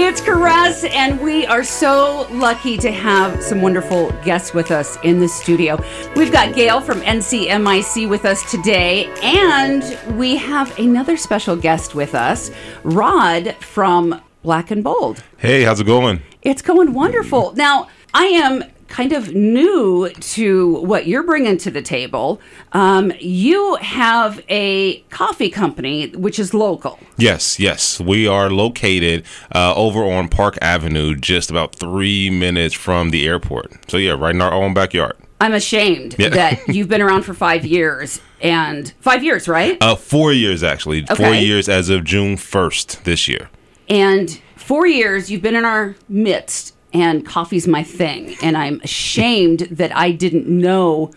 It's Caress, and we are so lucky to have some wonderful guests with us in the studio. We've got Gail from NCMIC with us today, and we have another special guest with us, Rod from Black and Bold. Hey, how's it going? It's going wonderful. Now, I am kind of new to what you're bringing to the table. Um, you have a coffee company which is local. Yes, yes. We are located uh, over on Park Avenue, just about three minutes from the airport. So, yeah, right in our own backyard. I'm ashamed Yeah. that you've been around for five years and five years, right? Uh, four years, actually. Four years as of June 1st this year. And four years you've been in our midst, and coffee's my thing. And I'm ashamed that I didn't know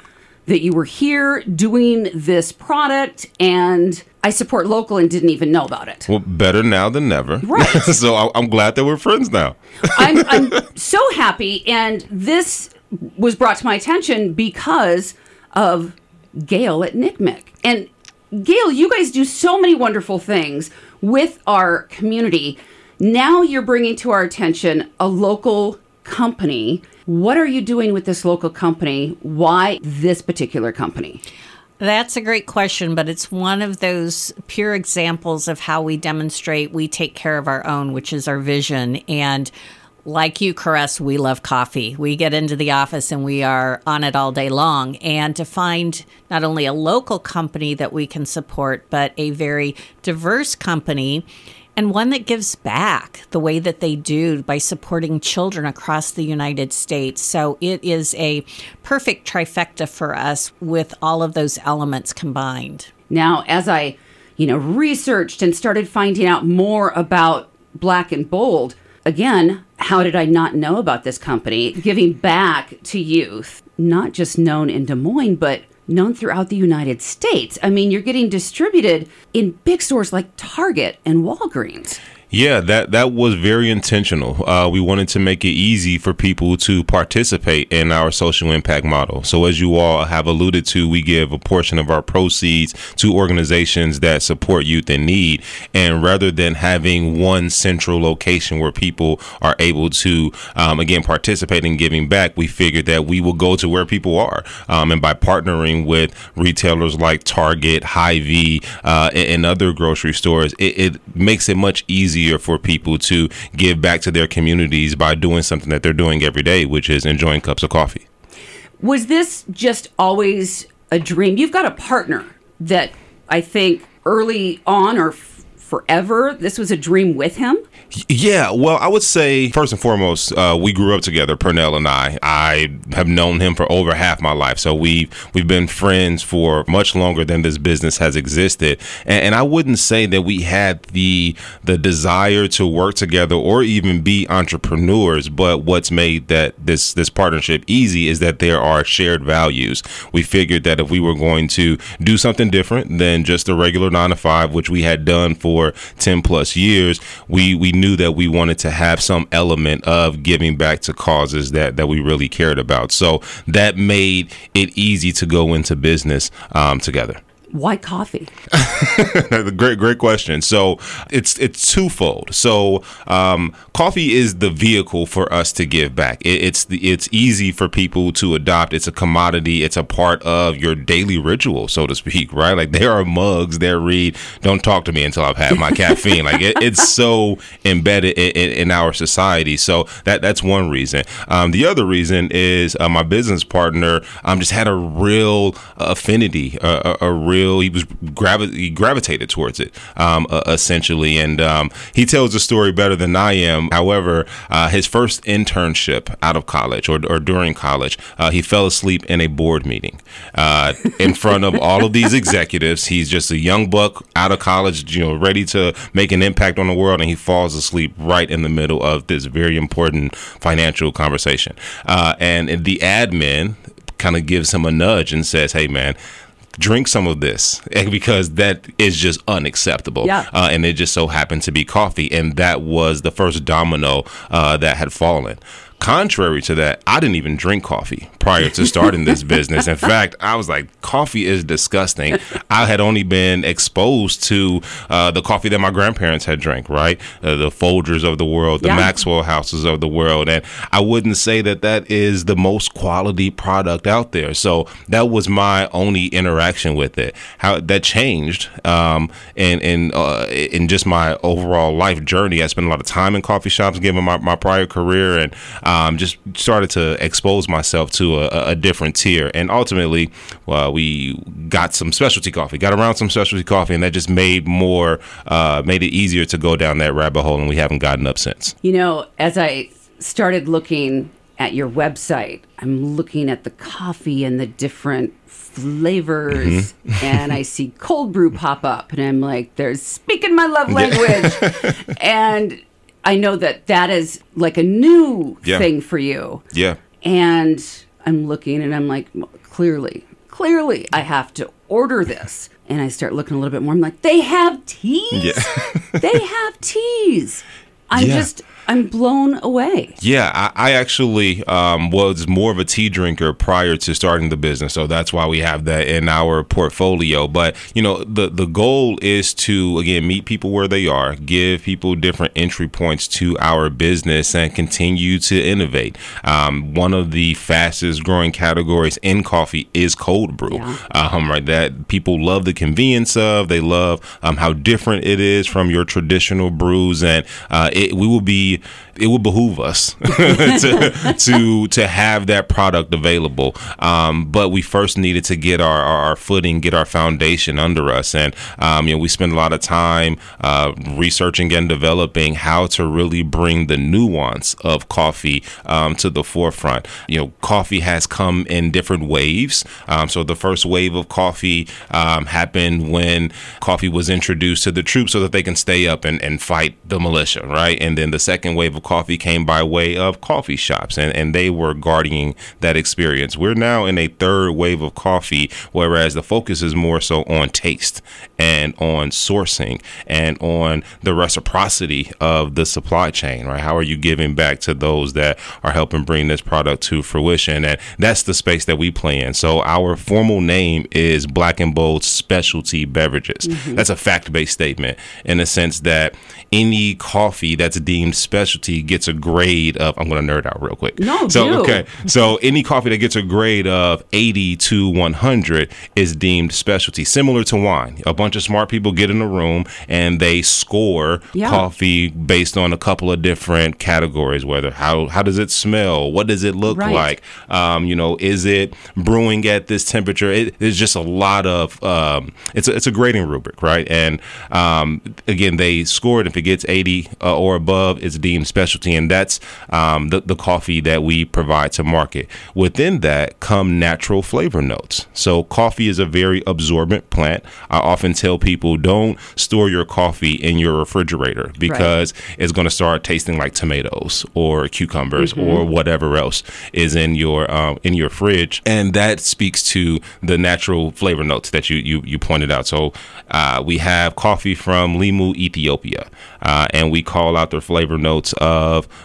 that you were here doing this product, and I support local and didn't even know about it. Well, better now than never. Right. so, I- I'm glad that we're friends now. I'm, I'm so happy, and this was brought to my attention because of Gail at NCMIC. And Gail, you guys do so many wonderful things with our community. Now you're bringing to our attention a local company. What are you doing with this local company? Why this particular company? That's a great question, but it's one of those pure examples of how we demonstrate we take care of our own, which is our vision. And like you, Caress, we love coffee. We get into the office and we are on it all day long. And to find not only a local company that we can support, but a very diverse company and one that gives back the way that they do by supporting children across the United States. So it is a perfect trifecta for us with all of those elements combined. Now, as I, you know, researched and started finding out more about Black and Bold, again, how did I not know about this company giving back to youth, not just known in Des Moines, but known throughout the United States? I mean, you're getting distributed in big stores like Target and Walgreens. Yeah, that that was very intentional. Uh, we wanted to make it easy for people to participate in our social impact model. So, as you all have alluded to, we give a portion of our proceeds to organizations that support youth in need. And rather than having one central location where people are able to, um, again, participate in giving back, we figured that we will go to where people are. Um, and by partnering with retailers like Target, Hy-Vee, uh, and, and other grocery stores, it, it makes it much easier for people to give back to their communities by doing something that they're doing every day, which is enjoying cups of coffee. Was this just always a dream? You've got a partner that I think early on or forever, this was a dream with him. Yeah, well, I would say first and foremost, uh, we grew up together, Pernell and I. I have known him for over half my life, so we've we've been friends for much longer than this business has existed. And, and I wouldn't say that we had the the desire to work together or even be entrepreneurs. But what's made that this this partnership easy is that there are shared values. We figured that if we were going to do something different than just a regular nine to five, which we had done for ten plus years, we we knew that we wanted to have some element of giving back to causes that that we really cared about. So that made it easy to go into business um, together. Why coffee? great, great question. So it's it's twofold. So um, coffee is the vehicle for us to give back. It, it's the, it's easy for people to adopt. It's a commodity. It's a part of your daily ritual, so to speak. Right? Like there are mugs that read, "Don't talk to me until I've had my caffeine." Like it, it's so embedded in, in, in our society. So that that's one reason. Um, the other reason is uh, my business partner um, just had a real affinity, a, a, a real. He was gravi- he gravitated towards it, um, uh, essentially, and um, he tells the story better than I am. However, uh, his first internship out of college or, or during college, uh, he fell asleep in a board meeting uh, in front of all of these executives. He's just a young buck out of college, you know, ready to make an impact on the world, and he falls asleep right in the middle of this very important financial conversation. Uh, and the admin kind of gives him a nudge and says, "Hey, man." Drink some of this because that is just unacceptable. Yeah. Uh, and it just so happened to be coffee, and that was the first domino uh, that had fallen. Contrary to that, I didn't even drink coffee prior to starting this business. In fact, I was like, coffee is disgusting. I had only been exposed to uh, the coffee that my grandparents had drank, right? Uh, the Folgers of the world, the Yeah. Maxwell houses of the world. And I wouldn't say that that is the most quality product out there. So that was my only interaction with it. How that changed um, in, in, uh, in just my overall life journey. I spent a lot of time in coffee shops given my, my prior career and um, just started to expose myself to a, a different tier. And ultimately, well, we got some specialty coffee, got around some specialty coffee, and that just made more, uh, made it easier to go down that rabbit hole. And we haven't gotten up since. You know, as I started looking at your website, I'm looking at the coffee and the different flavors, Mm-hmm. and I see cold brew pop up, and I'm like, "There's speaking my love language," and I know that that is like a new Yeah. thing for you. Yeah. And I'm looking, and I'm like, clearly, clearly, I have to order this. And I start looking a little bit more. I'm like, they have teas. Yeah. they have teas. I'm Yeah. just, I'm blown away. Yeah, I, I actually um, was more of a tea drinker prior to starting the business, so that's why we have that in our portfolio. But you know, the the goal is to again meet people where they are, give people different entry points to our business, and continue to innovate. Um, one of the fastest growing categories in coffee is cold brew. Yeah. Um, right, that people love the convenience of. They love um, how different it is from your traditional brews, and uh, it, we will be. It would behoove us to, to to have that product available. Um, but we first needed to get our, our, footing, get our foundation under us, and um, you know we spend a lot of time uh, researching and developing how to really bring the nuance of coffee um, to the forefront. You know, coffee has come in different waves. Um, so the first wave of coffee um, happened when coffee was introduced to the troops so that they can stay up and, and fight the militia, right? And then the second wave of coffee came by way of coffee shops, and, and they were guarding that experience. We're now in a third wave of coffee, whereas the focus is more so on taste and on sourcing and on the reciprocity of the supply chain, right? How are you giving back to those that are helping bring this product to fruition? And that's the space that we play in. So our formal name is Black and Bold Specialty Beverages. Mm-hmm. That's a fact based statement in the sense that any coffee that's deemed specialty gets a grade of, I'm going to nerd out real quick. No, so, do. okay. So any coffee that gets a grade of 80 to 100 is deemed specialty, similar to wine. A bunch of smart people get in a room and they score Yeah. coffee based on a couple of different categories. Whether how how does it smell? What does it look Right. like? Um, you know, is it brewing at this temperature? It, there's just a lot of um, it's a, it's a grading rubric, right? And um, again, they score it if it gets 80 uh, or above, it's deemed specialty, and that's um, the the coffee that we provide to market. Within that come natural flavor notes. So coffee is a very absorbent plant. I often tell people don't store your coffee in your refrigerator because it's going to start tasting like tomatoes or cucumbers or whatever else is in your um, in your fridge, and that speaks to the natural flavor notes that you you, you pointed out. So uh, we have coffee from Limu, Ethiopia, uh, and we call out their flavor notes of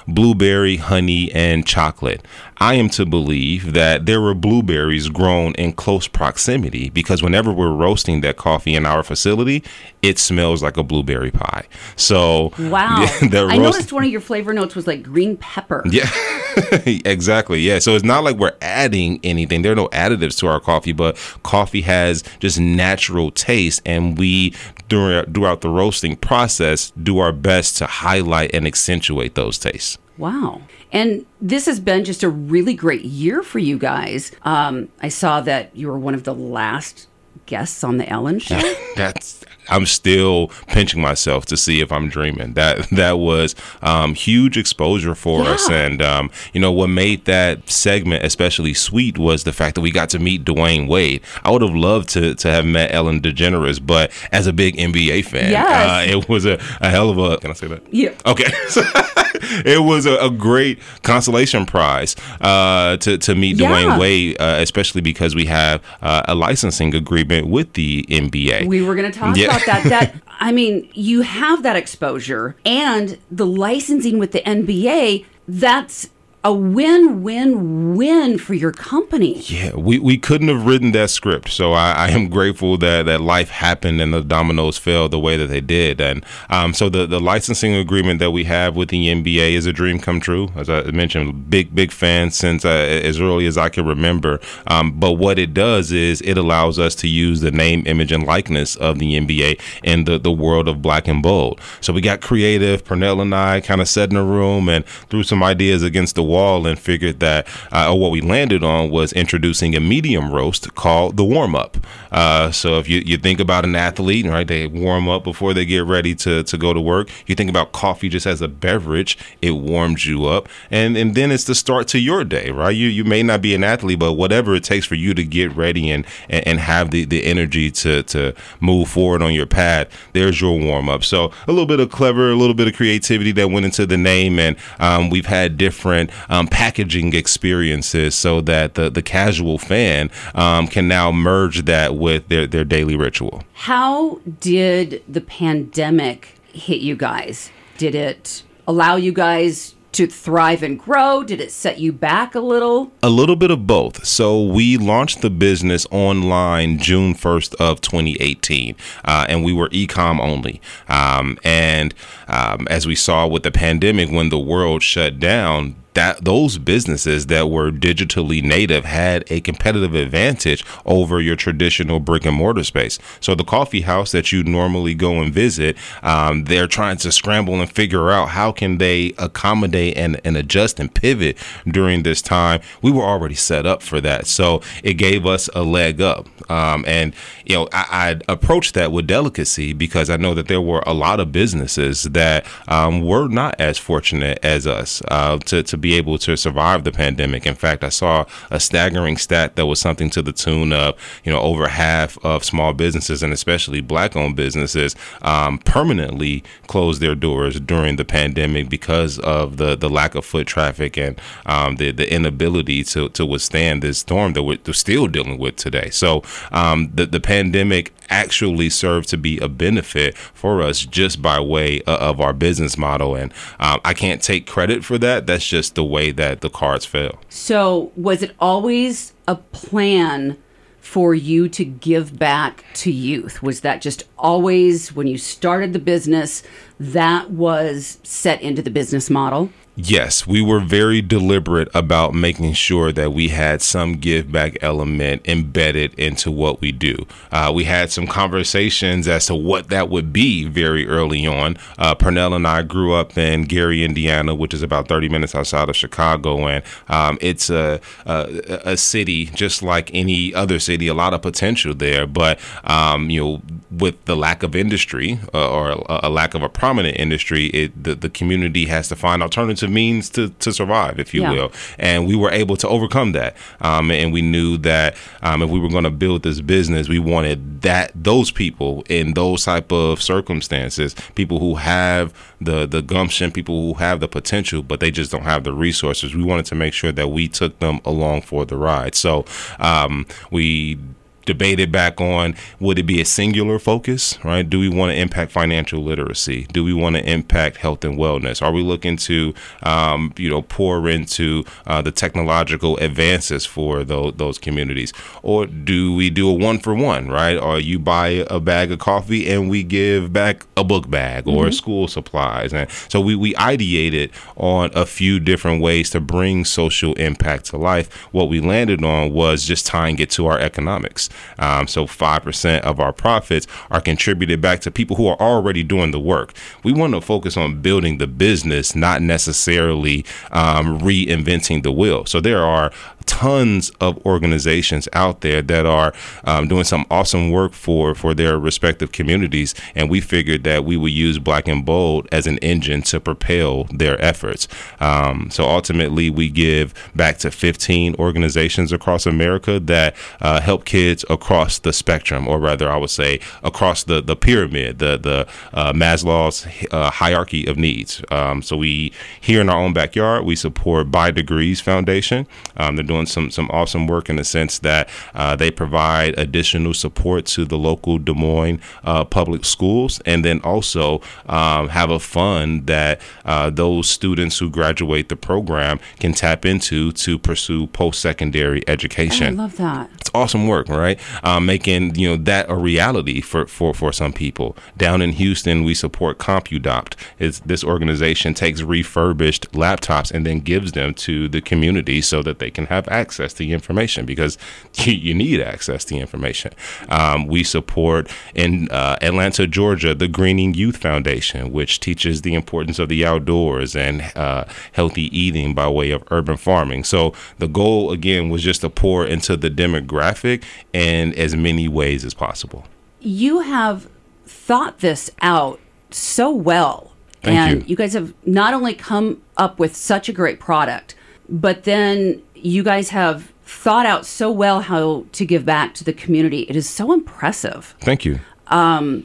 blueberry, honey, and chocolate. I am to believe that there were blueberries grown in close proximity because whenever we're roasting that coffee in our facility, it smells like a blueberry pie. So Wow. the I noticed one of your flavor notes was like green pepper. yeah, exactly. Yeah. So it's not like we're adding anything. There are no additives to our coffee, but coffee has just natural taste, and we during throughout the roasting process do our best to highlight and accentuate those tastes. Wow. And this has been just a really great year for you guys. Um, I saw that you were one of the last guests on the Ellen show. That's I'm still pinching myself to see if I'm dreaming. That that was um, huge exposure for us, and um, you know what made that segment especially sweet was the fact that we got to meet Dwyane Wade. I would have loved to to have met Ellen DeGeneres, but as a big NBA fan, Yes. uh, it was a, a hell of a. Can I say that? Yeah. Okay. it was a, a great consolation prize uh, to to meet Yeah. Dwyane Wade, uh, especially because we have uh, a licensing agreement with the NBA. We were going to talk Yeah. about that. That I mean, you have that exposure and the licensing with the NBA. That's a win win win for your company. Yeah, we, we couldn't have written that script. So I, I am grateful that, that life happened and the dominoes fell the way that they did. And um, so the, the licensing agreement that we have with the NBA is a dream come true. As I mentioned, big, big fan since uh, as early as I can remember. Um, but what it does is it allows us to use the name, image, and likeness of the NBA in the, the world of black and bold. So we got creative. Pernell and I kind of sat in a room and threw some ideas against the wall and figured that, uh, what we landed on was introducing a medium roast called the warm up. Uh, so if you, you think about an athlete, right, they warm up before they get ready to, to go to work. You think about coffee just as a beverage, it warms you up. And, and then it's the start to your day, right? You, you may not be an athlete, but whatever it takes for you to get ready and, and, and have the, the energy to, to move forward on your path, there's your warm up. So a little bit of clever, a little bit of creativity that went into the name. And um, we've had different um, packaging experiences so that the, the casual fan um, can now merge that with their, their daily ritual. How did the pandemic hit you guys? Did it allow you guys to thrive and grow? Did it set you back a little? A little bit of both. So we launched the business online June 1st of 2018, uh, and we were ecom only. Um, and um, as we saw with the pandemic, when the world shut down, that those businesses that were digitally native had a competitive advantage over your traditional brick and mortar space. So the coffee house that you normally go and visit, um, they're trying to scramble and figure out how can they accommodate and, and adjust and pivot during this time. We were already set up for that, so it gave us a leg up. Um, and you know, I, I approached that with delicacy because I know that there were a lot of businesses that um, were not as fortunate as us uh, to to be be able to survive the pandemic. In fact, I saw a staggering stat that was something to the tune of, you know, over half of small businesses and especially black owned businesses um, permanently closed their doors during the pandemic because of the, the lack of foot traffic and um, the, the inability to, to withstand this storm that we're, still dealing with today. So um, the, the pandemic actually serve to be a benefit for us just by way of our business model. And um, I can't take credit for that. That's just the way that the cards fell. So, was it always a plan for you to give back to youth? Was that just always when you started the business that was set into the business model? Yes, we were very deliberate about making sure that we had some give back element embedded into what we do. Uh, we had some conversations as to what that would be very early on. Uh, Pernell and I grew up in Gary, Indiana, which is about 30 minutes outside of Chicago, and um, it's a, a, a city just like any other city. A lot of potential there, but um, you know, with the lack of industry uh, or a, a, lack of a prominent industry, it, the the community has to find means to, to survive, if you yeah. will. And we were able to overcome that. Um, and we knew that um, if we were going to build this business, we wanted that those people in those type of circumstances, people who have the the gumption, people who have the potential, but they just don't have the resources. We wanted to make sure that we took them along for the ride. So um, we debated back on would it be a singular focus, right? Do we want to impact financial literacy? Do we want to impact health and wellness? Are we looking to, um, you know, pour into uh, the technological advances for those, those communities? Or do we do a one for one, right? Or you buy a bag of coffee and we give back a book bag or mm-hmm. school supplies? And so we, we ideated on a few different ways to bring social impact to life. What we landed on was just tying it to our economics. Um, so 5% of our profits are contributed back to people who are already doing the work. We want to focus on building the business, not necessarily um, reinventing the wheel. So there are tons of organizations out there that are um, doing some awesome work for for their respective communities, and we figured that we would use Black and Bold as an engine to propel their efforts. Um, so ultimately, we give back to 15 organizations across America that uh, help kids across the spectrum, or rather, I would say across the the pyramid, the the uh, Maslow's uh, hierarchy of needs. Um, so we here in our own backyard, we support By Degrees Foundation. Um, they're doing doing some some awesome work in the sense that uh, they provide additional support to the local Des Moines uh, public schools, and then also um, have a fund that uh, those students who graduate the program can tap into to pursue post secondary education. I love that. It's awesome work, right? Um, making you know that a reality for, for, for some people. Down in Houston, we support CompuDopt. It's, this organization takes refurbished laptops and then gives them to the community so that they can have access to the information because you, you need access to the information. Um, we support in uh, Atlanta, Georgia, the Greening Youth Foundation, which teaches the importance of the outdoors and uh, healthy eating by way of urban farming. So the goal again was just to pour into the demographic in as many ways as possible. You have thought this out so well. Thank and you. you guys have not only come up with such a great product, but then you guys have thought out so well how to give back to the community. It is so impressive Thank you. and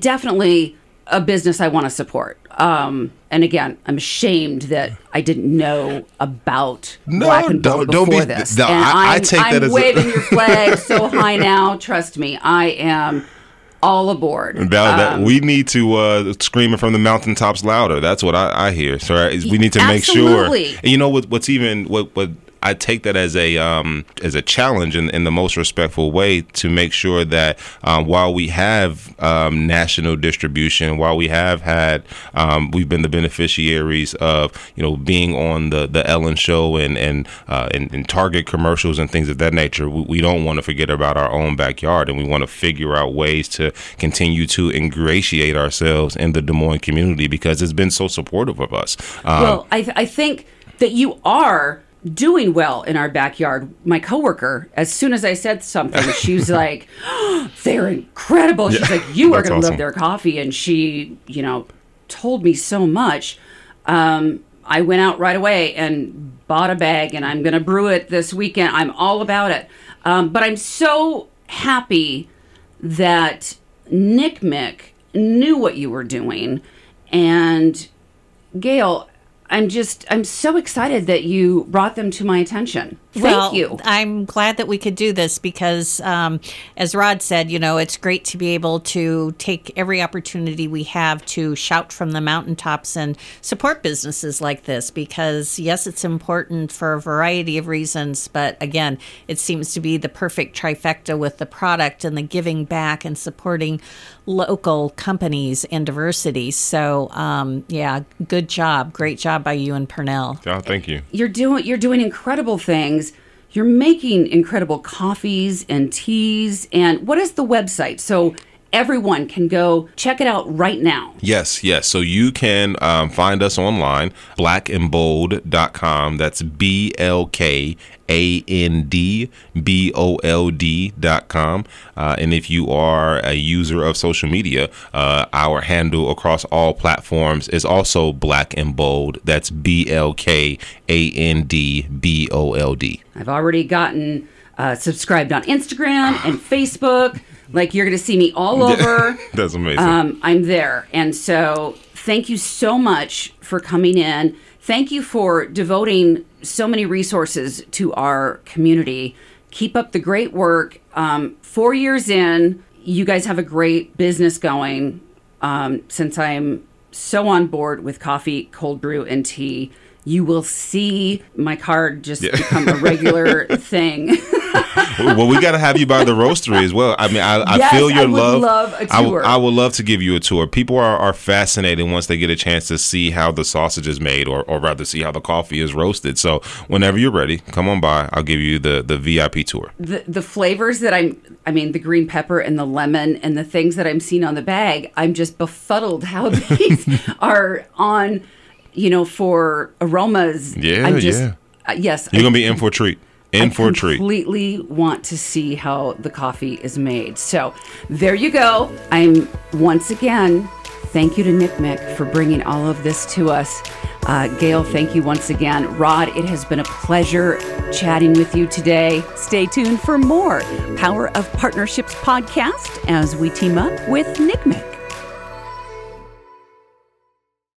definitely a business I want to support. Um, and again, I'm ashamed that I didn't know about No, Black and don't- Bold don't before be- this. no, and I- I I'm, take that I'm as a- waving your flag so high now. Trust me, I am all aboard. That, Um, we need to uh, scream it from the mountaintops louder. That's what I, I hear. So right, we need to make sure. And you know what? What's even what what I take that as a um, as a challenge in, in the most respectful way to make sure that um, while we have um, national distribution, while we have had um, we've been the beneficiaries of you know being on the the Ellen show and and uh, and, and Target commercials and things of that nature, we, we don't want to forget about our own backyard and we want to figure out ways to continue to ingratiate ourselves in the Des Moines community because it's been so supportive of us. Um, Well, I, th- I think that you are doing well in our backyard. My coworker, as soon as I said something, she was like, "They're incredible." She's like, "You are going to awesome. love their coffee," and she, you know, told me so much. Um, I went out right away and bought a bag, and I'm going to brew it this weekend. I'm all about it. Um, but I'm so happy that Nick Mick knew what you were doing, and Gail, I'm just I'm so excited that you brought them to my attention. Thank well, you. I'm glad that we could do this because, um, as Rod said, you know, it's great to be able to take every opportunity we have to shout from the mountaintops and support businesses like this because, yes, it's important for a variety of reasons, but again, it seems to be the perfect trifecta with the product and the giving back and supporting local companies and diversity. So, um, yeah, good job. Great job by you and Pernell. oh, thank you. You're doing you're doing incredible things. You're making incredible coffees and teas. And what is the website? So everyone can go check it out right now. Yes, yes. So you can um, find us online, blackandbold.com. That's B L K A N D B O L D.com. Uh, and if you are a user of social media, uh, our handle across all platforms is also Black and Bold. That's B L K A N D B O L D. I've already gotten uh, subscribed on Instagram and Facebook. Like you're going to see me all over. That's amazing. um, I'm there. And so thank you so much for coming in. Thank you for devoting so many resources to our community. Keep up the great work. Um, four years in, you guys have a great business going. Um, since I'm so on board with coffee, cold brew, and tea, you will see my card just become a regular thing. well, we got to have you by the roastery as well. I mean, I, I Yes, feel your I love. love I w-. I would love to give you a tour. People are, are fascinated once they get a chance to see how the sausage is made, or, or rather, see how the coffee is roasted. So, whenever you're ready, come on by. I'll give you the, the VIP tour. the the flavors that I'm I mean the green pepper and the lemon and the things that I'm seeing on the bag, I'm just befuddled how these are on, you know, for aromas. Yeah, I'm just, yeah. uh, yes, You're gonna be in for a treat. In I for a treat. completely want to see how the coffee is made. So there you go. I'm once again. Thank you to Nick Mick for bringing all of this to us. Uh, Gail, thank you once again. Rod, it has been a pleasure chatting with you today. Stay tuned for more Power of Partnerships podcast as we team up with Nick Mick.